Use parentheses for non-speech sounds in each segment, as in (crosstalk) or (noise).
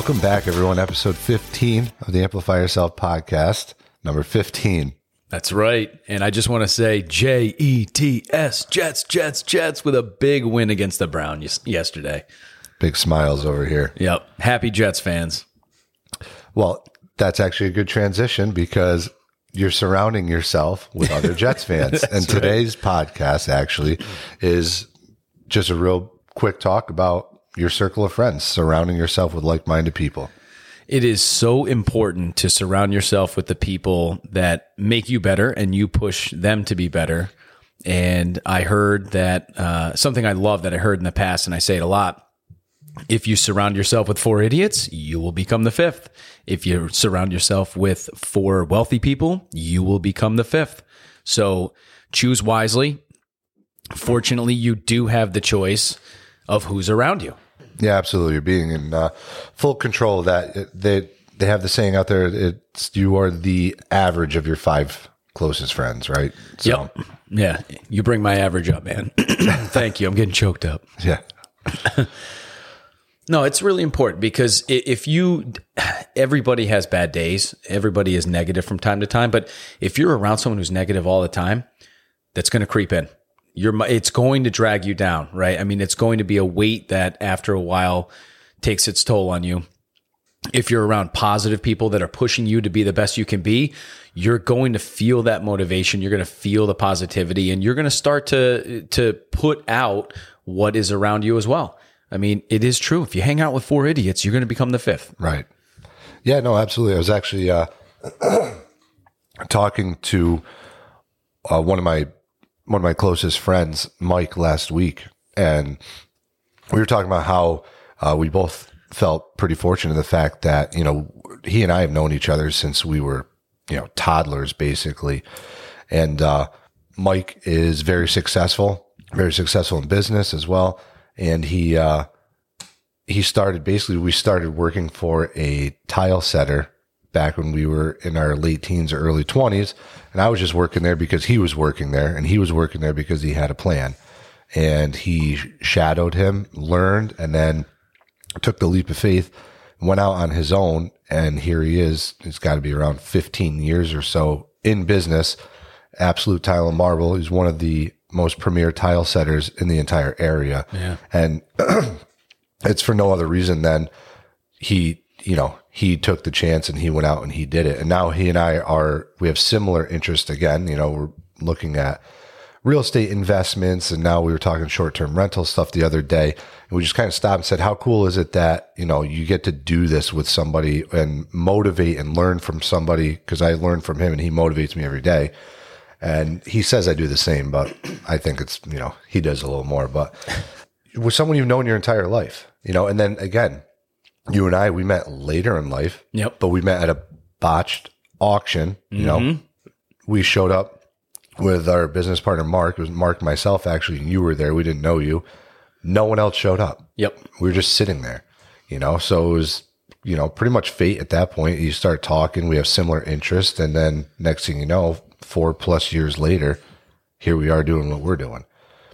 Welcome back, everyone. Episode 15 of the Amplify Yourself podcast, number 15. That's right. And I just want to say J E T S, Jets, Jets, Jets, with a big win against the Brown yesterday. Big smiles over here. Yep. Happy Jets fans. Well, that's actually a good transition because you're surrounding yourself with other Jets (laughs) fans. and today's podcast actually is just a real quick talk about your circle of friends, surrounding yourself with like minded people. It is so important to surround yourself with the people that make you better and you push them to be better. And I heard that uh, something I love that I heard in the past, and I say it a lot. If you surround yourself with four idiots, you will become the fifth. If you surround yourself with four wealthy people, you will become the fifth. So choose wisely. Fortunately, you do have the choice of who's around you. Yeah, absolutely. You're being in uh, full control of that. It, they they have the saying out there. It's you are the average of your five closest friends, right? So, yep. Yeah, you bring my average up, man. (coughs) Thank you. I'm getting choked up. (laughs) Yeah. no, it's really important because if you, everybody has bad days. Everybody is negative from time to time. But if you're around someone who's negative all the time, that's going to creep in you're it's going to drag you down, right? I mean, it's going to be a weight that after a while takes its toll on you. If you're around positive people that are pushing you to be the best you can be, you're going to feel that motivation, you're going to feel the positivity and you're going to start to to put out what is around you as well. I mean, it is true. If you hang out with four idiots, you're going to become the fifth. Right. Yeah, no, absolutely. I was actually uh, (clears throat) talking to uh, one of my one of my closest friends, Mike, last week, and we were talking about how uh, we both felt pretty fortunate in the fact that you know he and I have known each other since we were you know toddlers basically, and uh, Mike is very successful, very successful in business as well, and he uh, he started basically we started working for a tile setter back when we were in our late teens or early 20s. And I was just working there because he was working there and he was working there because he had a plan. And he shadowed him, learned, and then took the leap of faith, went out on his own. And here he is. He's got to be around 15 years or so in business. Absolute tile and marble. He's one of the most premier tile setters in the entire area. Yeah. And (clears throat) it's for no other reason than he, you know, he took the chance and he went out and he did it. And now he and I are, we have similar interests again. You know, we're looking at real estate investments and now we were talking short term rental stuff the other day. And we just kind of stopped and said, how cool is it that, you know, you get to do this with somebody and motivate and learn from somebody? Cause I learn from him and he motivates me every day. And he says I do the same, but I think it's, you know, he does a little more, but with someone you've known your entire life, you know, and then again, you and I, we met later in life. Yep. But we met at a botched auction. You mm-hmm. know, we showed up with our business partner, Mark. It was Mark myself, actually, and you were there. We didn't know you. No one else showed up. Yep. We were just sitting there, you know, so it was, you know, pretty much fate at that point. You start talking, we have similar interests. And then next thing you know, four plus years later, here we are doing what we're doing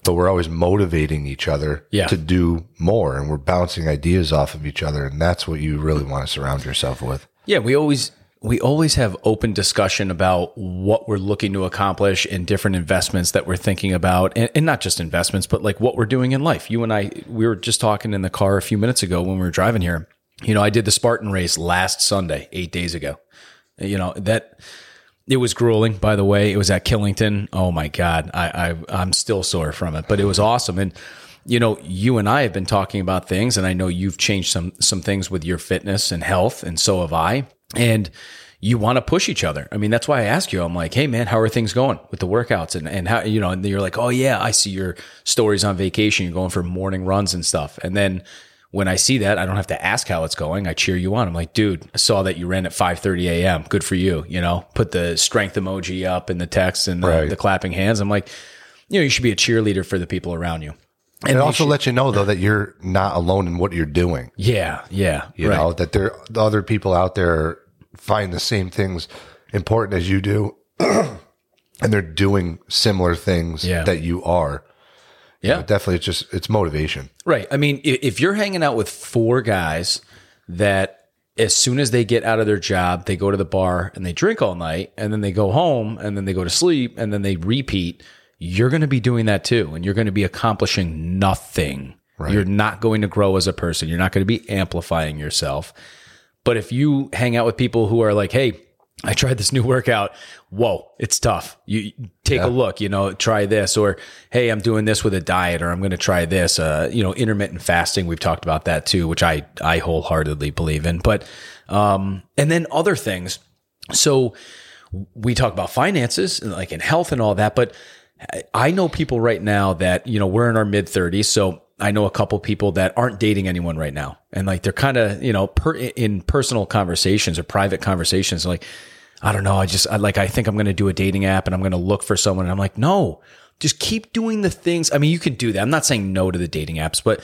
but we're always motivating each other yeah. to do more and we're bouncing ideas off of each other and that's what you really want to surround yourself with. Yeah we always we always have open discussion about what we're looking to accomplish and different investments that we're thinking about and, and, not just investments but like what we're doing in life. You and i we were just talking in the car a few minutes ago when we were driving here. You know i did the spartan race last sunday eight days ago. You know that it was grueling, by the way. It was at Killington. Oh my God. I, I, I'm still sore from it, but it was awesome. And, you know, you and I have been talking about things and I know you've changed some, some things with your fitness and health. And so have I. And, you want to push each other. I mean, that's why I ask you. I'm like, hey man, how are things going with the workouts? And and how you know, and you're like, oh yeah, I see your stories on vacation. You're going for morning runs and stuff. And then when I see that, I don't have to ask how it's going. I cheer you on. I'm like, dude, I saw that you ran at 5:30 a.m. Good for you. You know, put the strength emoji up in the text and the, right. the clapping hands. I'm like, you know, you should be a cheerleader for the people around you. And, and it also should, lets you know though that you're not alone in what you're doing. Yeah, yeah. You right. know that there the other people out there find the same things important as you do, (clears throat) and they're doing similar things yeah. that you are. Yeah, definitely. It's just it's motivation, right? I mean, if you're hanging out with four guys that as soon as they get out of their job, they go to the bar and they drink all night and then they go home and then they go to sleep and then they repeat. You're going to be doing that too. And you're going to be accomplishing nothing. Right. You're not going to grow as a person. You're not going to be amplifying yourself. But if you hang out with people who are like, hey, I tried this new workout. Whoa, it's tough. You take yeah. a look, you know, try this or hey, I'm doing this with a diet or I'm going to try this. Uh, you know, intermittent fasting, we've talked about that too, which I I wholeheartedly believe in. But um and then other things. So we talk about finances and like in health and all that, but I know people right now that, you know, we're in our mid 30s, so I know a couple people that aren't dating anyone right now. And like they're kind of, you know, per, in personal conversations or private conversations, like, I don't know. I just, I like, I think I'm going to do a dating app and I'm going to look for someone. And I'm like, no, just keep doing the things. I mean, you can do that. I'm not saying no to the dating apps, but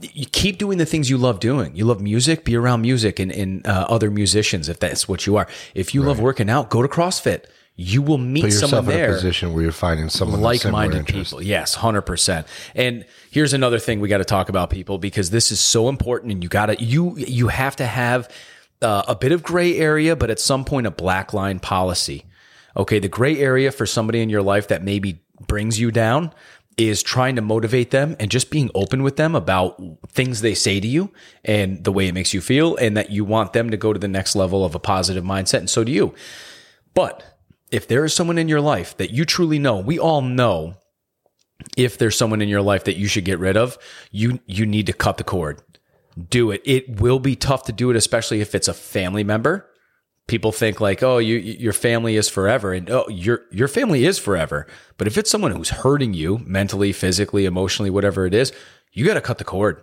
you keep doing the things you love doing. You love music, be around music and, and uh, other musicians if that's what you are. If you right. love working out, go to CrossFit you will meet Put someone there. In a position where you're finding someone like-minded people. Yes, hundred percent. And here's another thing we got to talk about, people, because this is so important, and you got to you you have to have uh, a bit of gray area, but at some point a black line policy. Okay, the gray area for somebody in your life that maybe brings you down is trying to motivate them and just being open with them about things they say to you and the way it makes you feel, and that you want them to go to the next level of a positive mindset, and so do you. But if there is someone in your life that you truly know, we all know if there's someone in your life that you should get rid of, you you need to cut the cord. Do it. It will be tough to do it, especially if it's a family member. People think like, oh, you, your family is forever, and oh, your your family is forever. But if it's someone who's hurting you mentally, physically, emotionally, whatever it is, you got to cut the cord.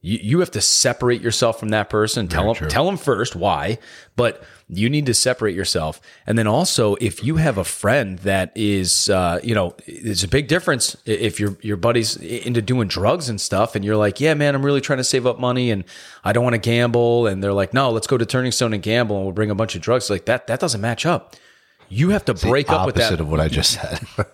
You, you have to separate yourself from that person. Tell them, tell them first why, but you need to separate yourself. And then also, if you have a friend that is, uh, you know, it's a big difference if your your buddy's into doing drugs and stuff, and you're like, yeah, man, I'm really trying to save up money, and I don't want to gamble, and they're like, no, let's go to Turning Stone and gamble, and we'll bring a bunch of drugs. Like that, that doesn't match up. You have to it's break up with that. of what I just said. (laughs)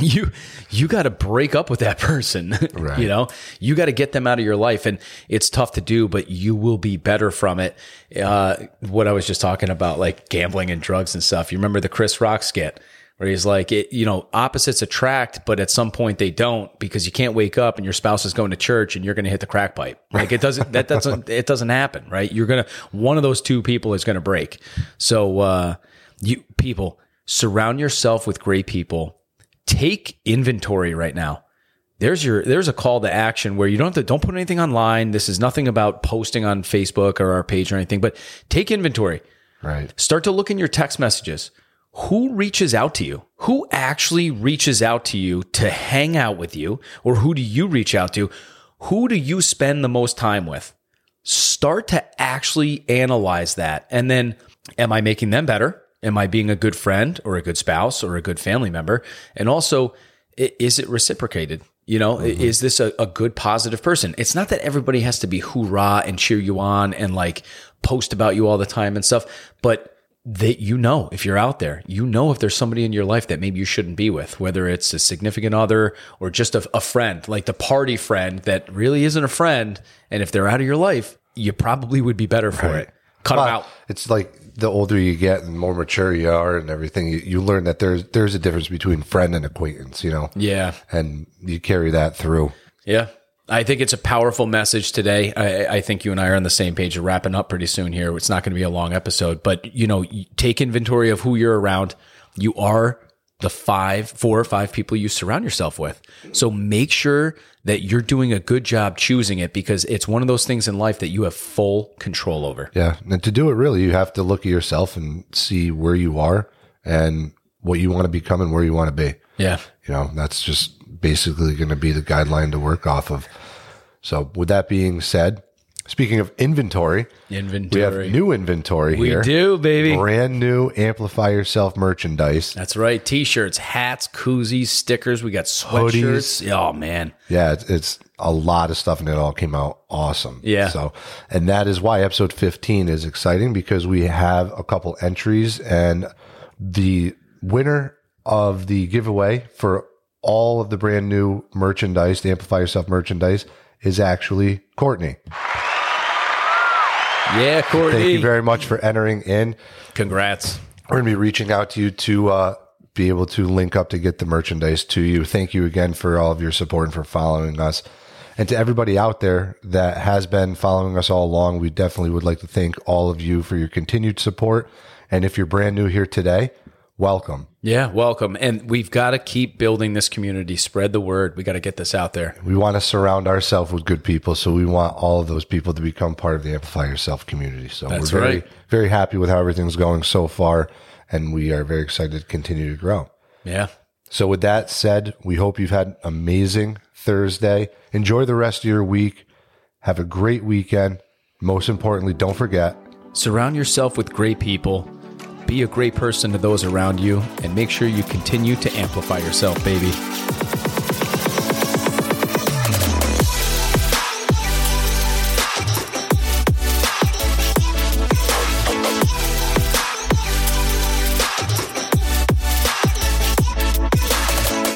you you got to break up with that (laughs) person right. you know? You got to get them out of your life and it's tough to do but you will be better from it. Uh, what i was just talking about like gambling and drugs and stuff. You remember the chris rock skit where he's like it, you know opposites attract but at some point they don't because you can't wake up and your spouse is going to church and you're going to hit the crack pipe. Like it doesn't that doesn't (laughs) it doesn't happen right? You're going to one of those two people is going to break. So uh you people surround yourself with great people take inventory right now. There's your there's a call to action where you don't have to don't put anything online. This is nothing about posting on Facebook or our page or anything, but take inventory. Right. Start to look in your text messages. Who reaches out to you? Who actually reaches out to you to hang out with you? Or who do you reach out to? Who do you spend the most time with? Start to actually analyze that. And then, am I making them better? Am I being a good friend or a good spouse or a good family member? And also, is it reciprocated? You know, mm-hmm. is this a, a, good positive person? It's not that everybody has to be hoorah and cheer you on and like post about you all the time and stuff, but that you know if you're out there, you know if there's somebody in your life that maybe you shouldn't be with, whether it's a significant other or just a, a friend, like the party friend that really isn't a friend. And if they're out of your life, you probably would be better for right. it. Cut well, them out. It's like the older you get and more mature you are and everything, you, you learn that there's there's a difference between friend and acquaintance, you know. Yeah. And you carry that through. Yeah. I think it's a powerful message today. I, I, think you and I are on the same page of wrapping up pretty soon here. It's not going to be a long episode, but you know, take inventory of who you're around. You are the five, four or five people you surround yourself with. So make sure that you're doing a good job choosing it because it's one of those things in life that you have full control over. Yeah. And to do it really, you have to look at yourself and see where you are and what you want to become and where you want to be. Yeah. You know, that's just basically going to be the guideline to work off of. So with that being said, Speaking of inventory, inventory, we have new inventory we here. We do, baby. Brand new Amplify Yourself merchandise. That's right. T-shirts, hats, koozies, stickers. We got sweatshirts. Hoodies. Oh man, yeah, it's, it's, a lot of stuff, and it all came out awesome. Yeah. So, and that is why episode 15 is exciting because we have a couple entries, and the winner of the giveaway for all of the brand new merchandise, the Amplify Yourself merchandise, is actually Courtney. Yeah, Courtney. Thank you very much for entering in. Congrats. We're going to be reaching out to you to uh, be able to link up to get the merchandise to you. Thank you again for all of your support and for following us. And to everybody out there that has been following us all along, we definitely would like to thank all of you for your continued support. And if you're brand new here today, welcome. Yeah, welcome. And we've got to keep building this community, spread the word. We got to get this out there. We want to surround ourselves with good people. So we want all of those people to become part of the Amplify Yourself community. So That's we're very, right. very happy with how everything's going so far. And we are very excited to continue to grow. Yeah. So with that said, we hope you've had an amazing Thursday. Enjoy the rest of your week. Have a great weekend. Most importantly, don't forget Surround yourself with great people. Be a great person to those around you and make sure you continue to amplify yourself, baby.